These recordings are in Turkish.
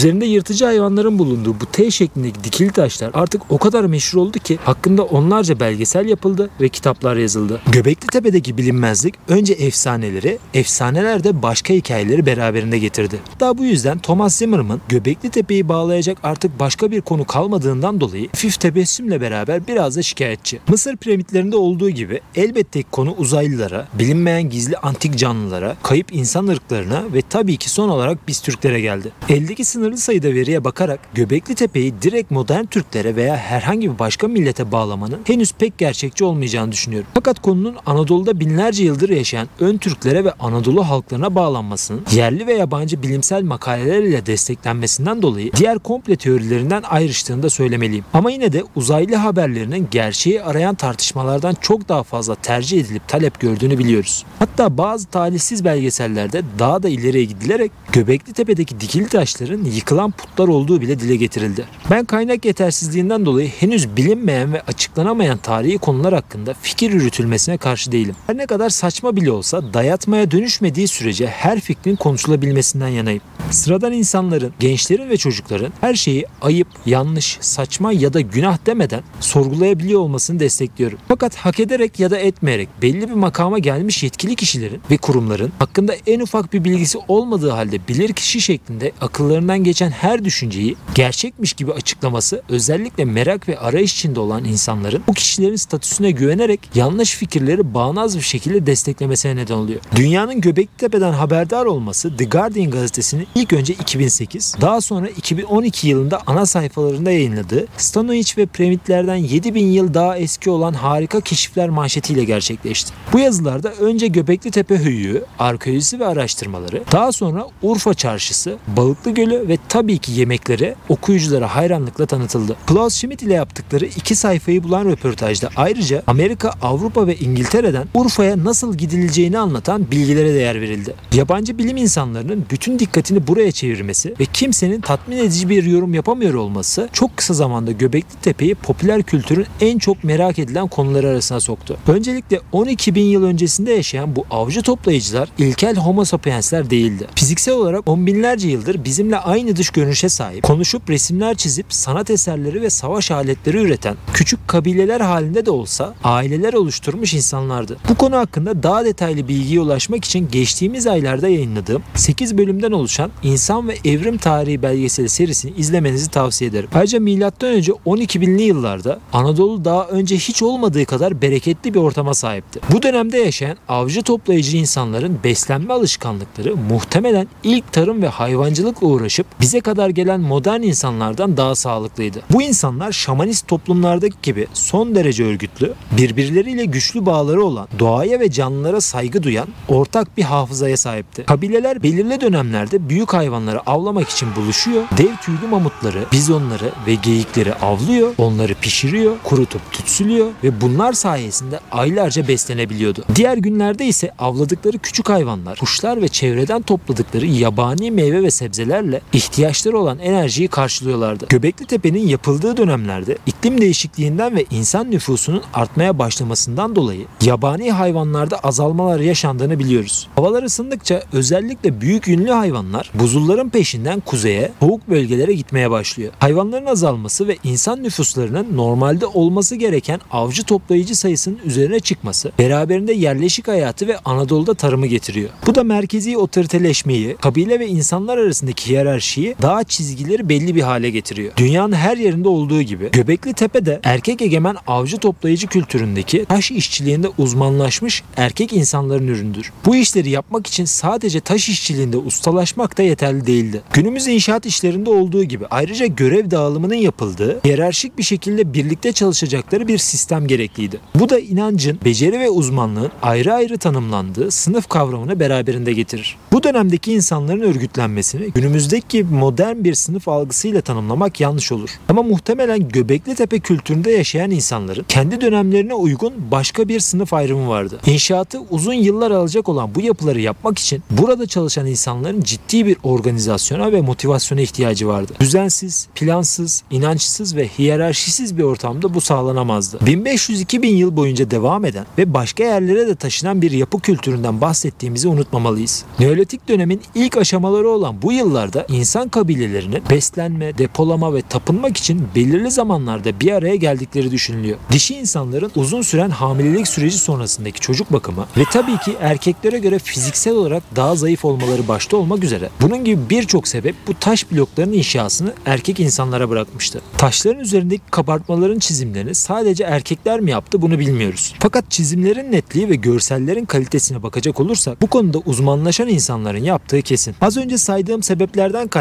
Üzerinde yırtıcı hayvanların bulunduğu bu T şeklindeki dikili taşlar artık o kadar meşhur oldu ki hakkında onlarca belgesel yapıldı ve kitaplar yazıldı. Göbekli Tepe'deki bilinmezlik önce efsaneleri, efsaneler de başka hikayeleri beraberinde getirdi. Daha bu yüzden Thomas Zimmerman Göbekli Tepe'yi bağlayacak artık başka bir konu kalmadığından dolayı hafif tebessümle beraber biraz da şikayetçi. Mısır piramitlerinde olduğu gibi elbette konu uzaylılara, bilinmeyen gizli antik canlılara, kayıp insan ırklarına ve tabii ki son olarak biz Türklere geldi. Eldeki sınırlı sayıda veriye bakarak Göbekli Tepe'yi direkt modern Türklere veya herhangi bir başka millete bağlamanın henüz pek gerçekçi olmayacağını düşünüyorum. Fakat konunun Anadolu'da binlerce yıldır yaşayan ön Türklere ve Anadolu halklarına bağlanmasının yerli ve yabancı bilimsel makaleler ile desteklenmesinden dolayı diğer komple teorilerinden ayrıştığını da söylemeliyim. Ama yine de uzaylı haberlerinin gerçeği arayan tartışmalardan çok daha fazla tercih edilip talep gördüğünü biliyoruz. Hatta bazı talihsiz belgesellerde daha da ileriye gidilerek Göbekli Tepe'deki dikili taşların yıkılan putlar olduğu bile dile getirildi. Ben kaynak yetersizliğinden dolayı henüz bilinmeyen ve açıklanamayan tarihi konular hakkında fikir yürütülmesine karşı değilim. Her ne kadar saçma bile olsa dayatmaya dönüşmediği sürece her fikrin konuşulabilmesinden yanayım. Sıradan insanların, gençlerin ve çocukların her şeyi ayıp, yanlış, saçma ya da günah demeden sorgulayabiliyor olmasını destekliyorum. Fakat hak ederek ya da etmeyerek belli bir makama gelmiş yetkili kişilerin ve kurumların hakkında en ufak bir bilgisi olmadığı halde bilir kişi şeklinde akıllarından geçen her düşünceyi gerçekmiş gibi açıklaması özellikle merak ve arayış içinde olan insanların bu kişilerin statüsüne güvenerek yanlış fikirleri bağnaz bir şekilde desteklemesine neden oluyor. Dünyanın Göbeklitepe'den haberdar olması The Guardian gazetesinin ilk önce 2008 daha sonra 2012 yılında ana sayfalarında yayınladığı Stonehenge ve piramitlerden 7000 yıl daha eski olan harika keşifler manşetiyle gerçekleşti. Bu yazılarda önce Göbekli Tepe höyüğü, arkeolojisi ve araştırmaları, daha sonra Urfa Çarşısı, Balıklı Gölü ve tabii ki yemekleri okuyuculara hayranlıkla tanıtıldı. Klaus Schmidt ile yaptıkları iki sayfayı bulan röportajda ayrıca Amerika, Avrupa ve İngiltere'den Urfa'ya nasıl gidileceğini anlatan bilgilere değer verildi. Yabancı bilim insanlarının bütün dikkatini buraya çevirmesi ve kimsenin tatmin edici bir yorum yapamıyor olması çok kısa zamanda Göbekli Tepe'yi popüler kültürün en çok merak edilen konuları arasına soktu. Öncelikle 12 bin yıl öncesinde yaşayan bu avcı toplayıcılar ilkel homo sapiensler değildi. Fiziksel olarak on binlerce yıldır bizimle aynı dış görünüşe sahip, konuşup resimler çizip sanat eserleri ve savaş aletleri üreten küçük kabileler halinde de olsa aileler oluşturmuş insanlardı. Bu konu hakkında daha detaylı bilgiye ulaşmak için geçtiğimiz aylarda yayınladığım 8 bölümden oluşan İnsan ve Evrim Tarihi belgeseli serisini izlemenizi tavsiye ederim. Ayrıca M.Ö. 12 binli yıllarda Anadolu daha önce hiç olmadığı kadar bereketli bir ortama sahipti. Bu dönemde yaşayan avcı toplayıcı insanların beslenme alışkanlıkları muhtemelen ilk tarım ve hayvancılıkla uğraşıp bize kadar gelen modern insanlardan daha sağlıklıydı. Bu insanlar şamanist toplumlardaki gibi son derece örgütlü, birbirleriyle güçlü bağları olan, doğaya ve canlılara saygı duyan ortak bir hafızaya sahipti. Kabileler belirli dönemlerde büyük hayvanları avlamak için buluşuyor, dev tüylü mamutları, bizonları ve geyikleri avlıyor, onları pişiriyor, kurutup tütsülüyor ve bunlar sayesinde aylarca beslenebiliyordu. Diğer günlerde ise avladıkları küçük hayvanlar, kuşlar ve çevreden topladıkları yabani meyve ve sebzelerle ihtiyaçları olan enerjiyi karşılıyorlardı. Göbekli Tepe'nin yapıldığı dönemlerde iklim değişikliğinden ve insan nüfusunun artmaya başlamasından dolayı yabani hayvanlarda azalmalar yaşandığını biliyoruz. Havalar ısındıkça özellikle büyük ünlü hayvanlar buzulların peşinden kuzeye, soğuk bölgelere gitmeye başlıyor. Hayvanların azalması ve insan nüfuslarının normalde olması gereken avcı toplayıcı sayısının üzerine çıkması beraberinde yerleşik hayatı ve Anadolu'da tarımı getiriyor. Bu da merkezi otoriteleşmeyi, kabile ve insanlar arasındaki hiyerarşiyi daha çizgileri belli bir hale getiriyor. Dünyanın her yerinde olduğu gibi Göbekli Tepe de erkek egemen avcı toplayıcı kültüründeki taş işçiliğinde uzmanlaşmış erkek insanların üründür. Bu işleri yapmak için sadece taş işçiliğinde ustalaşmak da yeterli değildi. Günümüz inşaat işlerinde olduğu gibi ayrıca görev dağılımının yapıldığı, hiyerarşik bir şekilde birlikte çalışacakları bir sistem gerekliydi. Bu da inancın, beceri ve uzmanlığın ayrı ayrı tanımlandığı sınıf kavramını beraberinde getirir. Bu dönemdeki insanların örgütlenmesini günümüzdeki modern bir sınıf algısıyla tanımlamak yanlış olur. Ama muhtemelen Göbekli Tepe kültüründe yaşayan insanların kendi dönemlerine uygun başka bir sınıf ayrımı vardı. İnşaatı uzun yıllar alacak olan bu yapıları yapmak için burada çalışan insanların ciddi bir organizasyona ve motivasyona ihtiyacı vardı. Düzensiz, plansız, inançsız ve hiyerarşisiz bir ortamda bu sağlanamazdı. 1500-2000 yıl boyunca devam eden ve başka yerlere de taşınan bir yapı kültüründen bahsettiğimizi unutmamalıyız. Neolitik dönemin ilk aşamaları olan bu yıllarda insan insan kabilelerinin beslenme, depolama ve tapınmak için belirli zamanlarda bir araya geldikleri düşünülüyor. Dişi insanların uzun süren hamilelik süreci sonrasındaki çocuk bakımı ve tabii ki erkeklere göre fiziksel olarak daha zayıf olmaları başta olmak üzere. Bunun gibi birçok sebep bu taş blokların inşasını erkek insanlara bırakmıştı. Taşların üzerindeki kabartmaların çizimlerini sadece erkekler mi yaptı bunu bilmiyoruz. Fakat çizimlerin netliği ve görsellerin kalitesine bakacak olursak bu konuda uzmanlaşan insanların yaptığı kesin. Az önce saydığım sebeplerden kaynaklı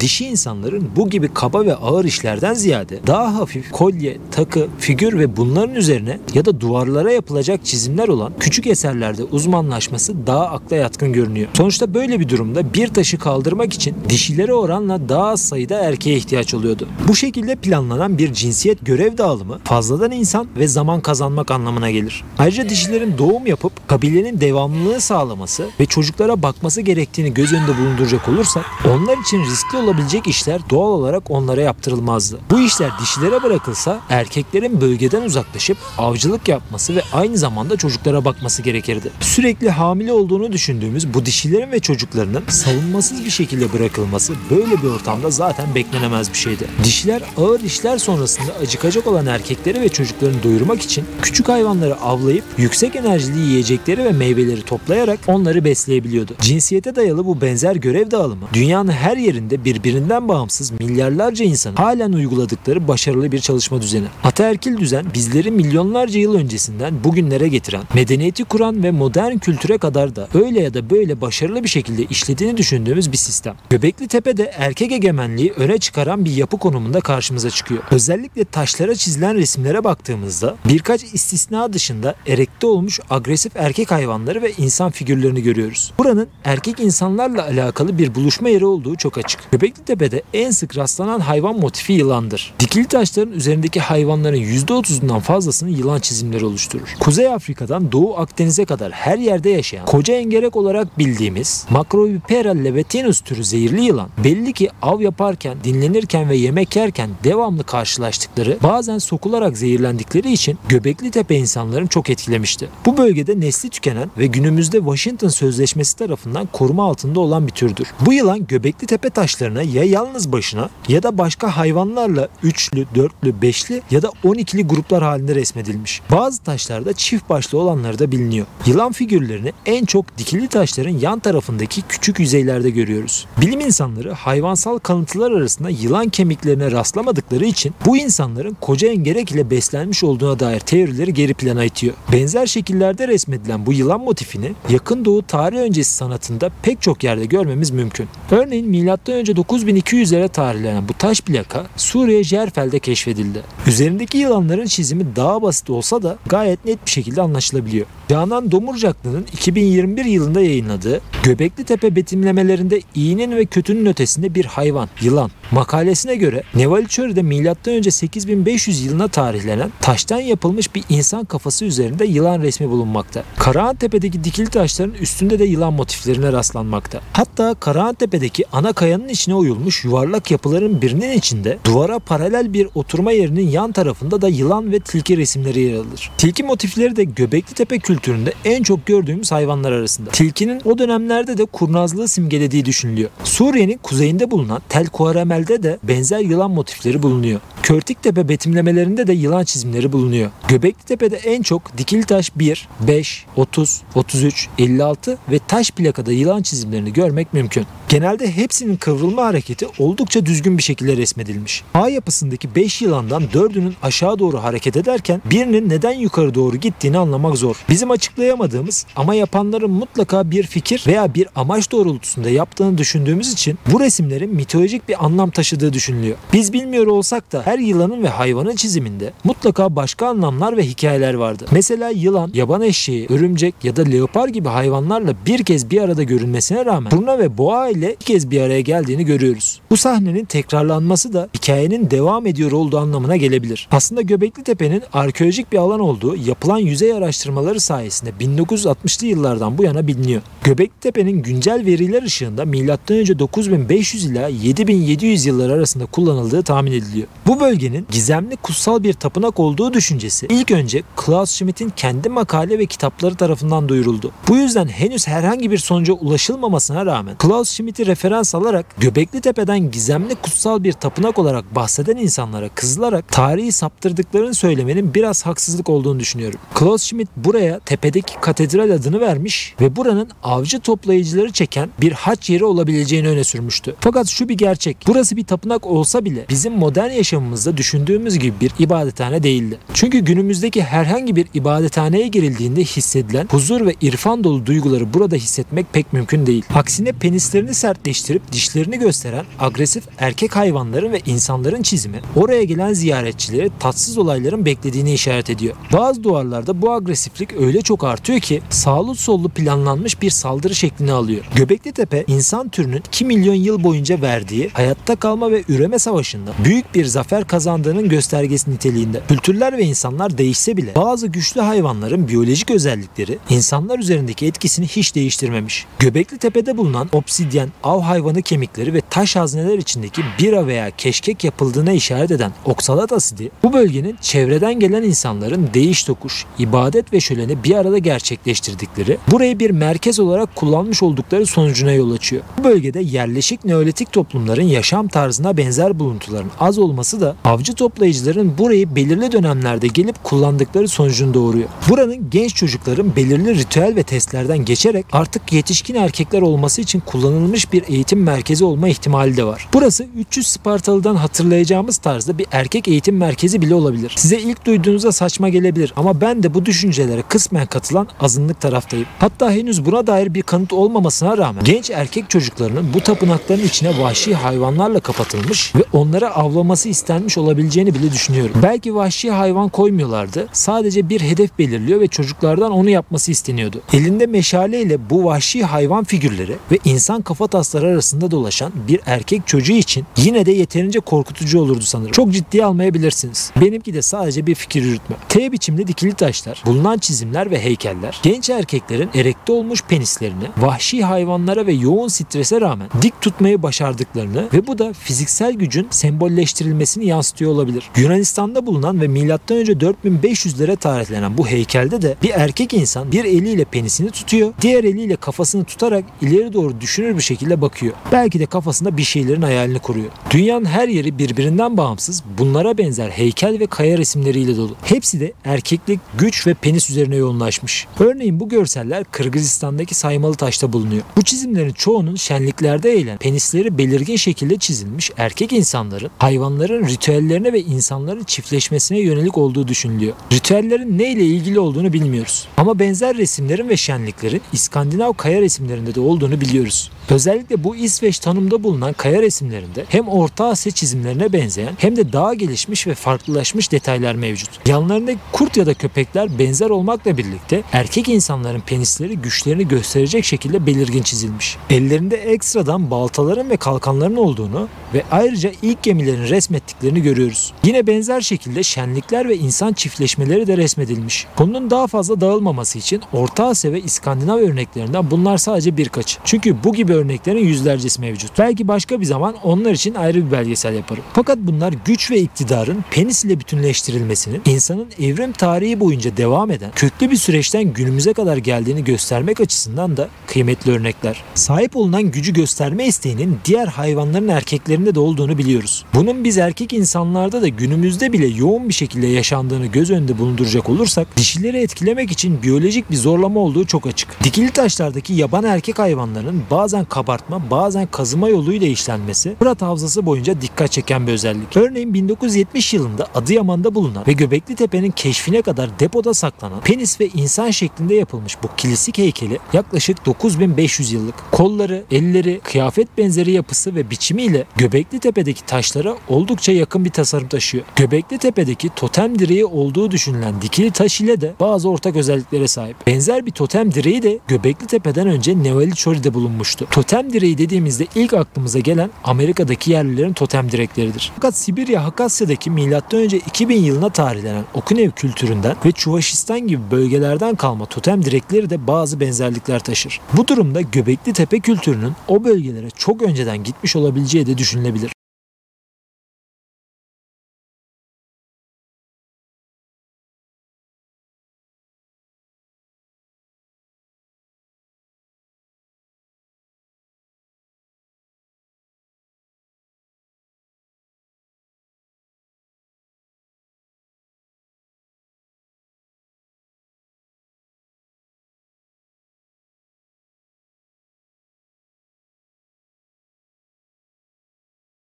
dişi insanların bu gibi kaba ve ağır işlerden ziyade daha hafif kolye, takı, figür ve bunların üzerine ya da duvarlara yapılacak çizimler olan küçük eserlerde uzmanlaşması daha akla yatkın görünüyor. Sonuçta böyle bir durumda bir taşı kaldırmak için dişilere oranla daha az sayıda erkeğe ihtiyaç oluyordu. Bu şekilde planlanan bir cinsiyet görev dağılımı fazladan insan ve zaman kazanmak anlamına gelir. Ayrıca dişilerin doğum yapıp kabilenin devamlılığı sağlaması ve çocuklara bakması gerektiğini göz önünde bulunduracak olursak onlar için riskli olabilecek işler doğal olarak onlara yaptırılmazdı. Bu işler dişilere bırakılsa erkeklerin bölgeden uzaklaşıp avcılık yapması ve aynı zamanda çocuklara bakması gerekirdi. Sürekli hamile olduğunu düşündüğümüz bu dişilerin ve çocuklarının savunmasız bir şekilde bırakılması böyle bir ortamda zaten beklenemez bir şeydi. Dişiler ağır işler sonrasında acıkacak olan erkekleri ve çocuklarını doyurmak için küçük hayvanları avlayıp yüksek enerjili yiyecekleri ve meyveleri toplayarak onları besleyebiliyordu. Cinsiyete dayalı bu benzer görev dağılımı dünyanın her yerinde birbirinden bağımsız milyarlarca insanın halen uyguladıkları başarılı bir çalışma düzeni. Ataerkil düzen bizleri milyonlarca yıl öncesinden bugünlere getiren, medeniyeti kuran ve modern kültüre kadar da öyle ya da böyle başarılı bir şekilde işlediğini düşündüğümüz bir sistem. Göbekli Tepe'de erkek egemenliği öne çıkaran bir yapı konumunda karşımıza çıkıyor. Özellikle taşlara çizilen resimlere baktığımızda birkaç istisna dışında erekte olmuş agresif erkek hayvanları ve insan figürlerini görüyoruz. Buranın erkek insanlarla alakalı bir buluşma yeri olduğu çok açık. Göbekli Tepe'de en sık rastlanan hayvan motifi yılandır. Dikili taşların üzerindeki hayvanların %30'undan fazlasını yılan çizimleri oluşturur. Kuzey Afrika'dan Doğu Akdeniz'e kadar her yerde yaşayan koca engerek olarak bildiğimiz Macrovipera lebetinus türü zehirli yılan belli ki av yaparken, dinlenirken ve yemek yerken devamlı karşılaştıkları bazen sokularak zehirlendikleri için Göbekli Tepe insanların çok etkilemişti. Bu bölgede nesli tükenen ve günümüzde Washington Sözleşmesi tarafından koruma altında olan bir türdür. Bu yılan Göbekli Tepe taşlarına ya yalnız başına ya da başka hayvanlarla üçlü, dörtlü, beşli ya da on ikili gruplar halinde resmedilmiş. Bazı taşlarda çift başlı olanları da biliniyor. Yılan figürlerini en çok dikili taşların yan tarafındaki küçük yüzeylerde görüyoruz. Bilim insanları hayvansal kalıntılar arasında yılan kemiklerine rastlamadıkları için bu insanların koca engerek ile beslenmiş olduğuna dair teorileri geri plana itiyor. Benzer şekillerde resmedilen bu yılan motifini yakın doğu tarih öncesi sanatında pek çok yerde görmemiz mümkün. Örneğin M.Ö. 9200'lere tarihlenen bu taş plaka Suriye Jerfel'de keşfedildi. Üzerindeki yılanların çizimi daha basit olsa da gayet net bir şekilde anlaşılabiliyor. Canan Domurcaklı'nın 2021 yılında yayınladığı Göbekli Tepe betimlemelerinde iyinin ve kötünün ötesinde bir hayvan, yılan makalesine göre Nevaliçöre'de M.Ö. 8500 yılına tarihlenen taştan yapılmış bir insan kafası üzerinde yılan resmi bulunmakta. Karahantepe'deki dikili taşların üstünde de yılan motiflerine rastlanmakta. Hatta Karahantepe'deki ana kayanın içine oyulmuş yuvarlak yapıların birinin içinde duvara paralel bir oturma yerinin yan tarafında da yılan ve tilki resimleri yer alır. Tilki motifleri de Göbekli Tepe kültüründe en çok gördüğümüz hayvanlar arasında. Tilkinin o dönemlerde de kurnazlığı simgelediği düşünülüyor. Suriye'nin kuzeyinde bulunan Tel Kuaramel'de de benzer yılan motifleri bulunuyor. Körtiktepe betimlemelerinde de yılan çizimleri bulunuyor. Göbekli Tepe'de en çok dikili taş 1, 5, 30, 33, 56 ve taş plakada yılan çizimlerini görmek mümkün. Genelde hepsinin kıvrılma hareketi oldukça düzgün bir şekilde resmedilmiş. A yapısındaki 5 yılandan 4'ünün aşağı doğru hareket ederken birinin neden yukarı doğru gittiğini anlamak zor. Bizim açıklayamadığımız ama yapanların mutlaka bir fikir veya bir amaç doğrultusunda yaptığını düşündüğümüz için bu resimlerin mitolojik bir anlam taşıdığı düşünülüyor. Biz bilmiyor olsak da her yılanın ve hayvanın çiziminde mutlaka başka anlamlar ve hikayeler vardı. Mesela yılan, yaban eşeği, örümcek ya da leopar gibi hayvanlarla bir kez bir arada görünmesine rağmen turna ve boğa ile iki kez bir araya geldiğini görüyoruz. Bu sahnenin tekrarlanması da hikayenin devam ediyor olduğu anlamına gelebilir. Aslında Göbekli Tepe'nin arkeolojik bir alan olduğu yapılan yüzey araştırmaları sayesinde 1960'lı yıllardan bu yana biliniyor. Göbekli Tepe'nin güncel veriler ışığında M.Ö. 9500 ila 7700 yılları arasında kullanıldığı tahmin ediliyor. Bu bölgenin gizemli kutsal bir tapınak olduğu düşüncesi ilk önce Klaus Schmidt'in kendi makale ve kitapları tarafından duyuruldu. Bu yüzden henüz herhangi bir sonuca ulaşılmamasına rağmen Klaus Schmidt'i referans alarak Göbekli Tepe'den gizemli kutsal bir tapınak olarak bahseden insanlara kızılarak tarihi saptırdıklarını söylemenin biraz haksızlık olduğunu düşünüyorum. Klaus Schmidt buraya tepedeki katedral adını vermiş ve buranın avcı toplayıcıları çeken bir haç yeri olabileceğini öne sürmüştü. Fakat şu bir gerçek. Burası bir tapınak olsa bile bizim modern yaşamımızda düşündüğümüz gibi bir ibadethane değildi. Çünkü günümüzdeki herhangi bir ibadethaneye girildiğinde hissedilen huzur ve irfan dolu duyguları burada hissetmek pek mümkün değil. Aksine penislerini sertleştirip dişlerini gösteren agresif erkek hayvanların ve insanların çizimi oraya gelen ziyaretçileri tatsız olayların beklediğini işaret ediyor. Bazı duvarlarda bu agresiflik öyle çok artıyor ki sağlı sollu planlanmış bir saldırı şeklini alıyor. Göbekli Tepe insan türünün 2 milyon yıl boyunca verdiği hayatta kalma ve üreme savaşında büyük bir zafer kazandığının göstergesi niteliğinde. Kültürler ve insanlar değişse bile bazı güçlü hayvanların biyolojik özellikleri insanlar üzerindeki etkisini hiç değiştirmemiş. Göbekli Tepe'de bulunan obsidyen, av hayvanı kemikleri ve taş hazneler içindeki bira veya keşkek yapıldığına işaret eden oksalat asidi bu bölgenin çevreden gelen insanların değiş tokuş, ibadet ve şöleni bir arada gerçekleştirdikleri, burayı bir merkez olarak kullanmış oldukları sonucuna yol açıyor. Bu bölgede yerleşik neolitik toplumların yaşam tarzına benzer buluntuların az olması da avcı toplayıcıların burayı belirli dönemlerde gelip kullandıkları sonucunu doğuruyor. Buranın genç çocukların belirli ritüel ve testlerden geçerek artık yetişkin erkekler olması için kullanılmış bir eğitim merkezi olma ihtimali de var. Burası 300 Spartalı'dan hatırlayacağımız tarzda bir erkek eğitim merkezi bile olabilir. Size ilk duyduğunuzda saçma gelebilir ama ben de bu düşüncelere kısmen katılan azınlık taraftayım. Hatta henüz buna dair bir kanıt olmamasına rağmen genç erkek çocuklarının bu tapınakların içine vahşi hayvanlarla kapatılmış ve onları avlaması istenmiş olabileceğini bile düşünüyorum. Belki vahşi hayvan koymuyorlardı. Sadece bir hedef belirliyor ve çocuklardan onu yapması isteniyordu. Elinde meşaleyle bu vahşi hayvan figürleri ve insan kafa tasları arasında dolaşan bir erkek çocuğu için yine de yeterince korkutucu olurdu sanırım. Çok ciddiye almayabilirsiniz. Benimki de sadece bir fikir yürütme. T biçimli dikili taşlar, bulunan çizimler ve heykeller genç erkeklerin erekte olmuş penislerini vahşi hayvanlara ve yoğun strese rağmen dik tutmayı başardıklarını ve bu da fiziksel gücün sembolleştirilmesini yansıtıyor olabilir. Yunanistan'da bulunan ve M.Ö. 4500'lere tarihlenen bu heykelde de bir erkek insan bir eliyle penisini tutuyor, diğer eliyle kafasını tutarak ileri doğru düşünür bir şekilde bakıyor. Belki de kafasında bir şeylerin hayalini kuruyor. Dünyanın her yeri birbirinden bağımsız bunlara benzer heykel ve kaya resimleriyle dolu. Hepsi de erkeklik, güç ve penis üzerine yoğunlaşmış. Örneğin bu görseller Kırgızistan'daki Saymalı Taş'ta bulunuyor. Bu çizimlerin çoğunun şenliklerde eğlen penisleri belirgin şekilde çizilmiş erkek insanların hayvanların ritüellerine ve insanların çiftleşmesine yönelik olduğu düşünülüyor. Ritüellerin ne ile ilgili olduğunu bilmiyoruz. Ama benzer resimlerin ve şenliklerin İskandinav kaya resimlerinde de olduğunu biliyoruz. Özellikle bu İsveç tanımda bulunan kaya resimlerinde hem Orta Asya çizimlerine benzeyen hem de daha gelişmiş ve farklılaşmış detaylar mevcut. Yanlarındaki kurt ya da köpekler benzer olmakla birlikte erkek insanların penisleri güçlerini gösterecek şekilde belirgin çizilmiş. Ellerinde ekstradan baltaların ve kalkanların olduğunu ve ayrıca ilk gemilerin resmettiklerini görüyoruz. Yine benzer şekilde şenlikler ve insan çiftleşmeleri de resmedilmiş. Konunun daha fazla dağılmaması için Orta Asya ve İskandinav örneklerinden bunlar sadece birkaç. Çünkü bu gibi örneklerin yüzlercesi mevcut. Belki başka bir zaman onlar için ayrı bir belgesel yaparım. Fakat bunlar güç ve iktidarın penis ile bütünleştirilmesinin insanın evrim tarihi boyunca devam eden köklü bir süreçten günümüze kadar geldiğini göstermek açısından da kıymetli örnekler. Sahip olunan gücü gösterme isteğinin diğer hayvanların erkeklerinde de olduğunu biliyoruz. Bunun biz erkek insanlarda da günümüzde bile yoğun bir şekilde yaşandığını göz önünde bulunduracak olursak dişileri etkilemek için biyolojik bir zorlama olduğu çok açık. Dikili taşlardaki yaban erkek hayvanların bazen kabartma bazen kazıma yoluyla işlenmesi Fırat Havzası boyunca dikkat çeken bir özellik. Örneğin 1970 yılında Adıyaman'da bulunan ve Göbekli Tepe'nin keşfine kadar depoda saklanan penis ve insan şeklinde yapılmış bu kilisik heykeli yaklaşık 9500 yıllık. Kolları, elleri, kıyafet benzeri yapısı ve biçimiyle Göbekli Tepe'deki taşlara oldukça yakın bir tasarım taşıyor. Göbekli Tepe'deki totem direği olduğu düşünülen dikili taş ile de bazı ortak özelliklere sahip. Benzer bir totem direği de Göbekli Tepe'den önce Nevali Çori'de bulunmuştu. Totem direği dediğimizde ilk aklımıza gelen Amerika'daki yerlilerin totem direkleridir. Fakat Sibirya Hakasya'daki M.Ö. 2000 yılına tarihlenen Okunev kültüründen ve Çuvaşistan gibi bölgelerden kalma totem direkleri de bazı benzerlikler taşır. Bu durumda Göbekli Tepe kültürünün o bölgelere çok önceden gitmiş olabileceği de düşünülebilir.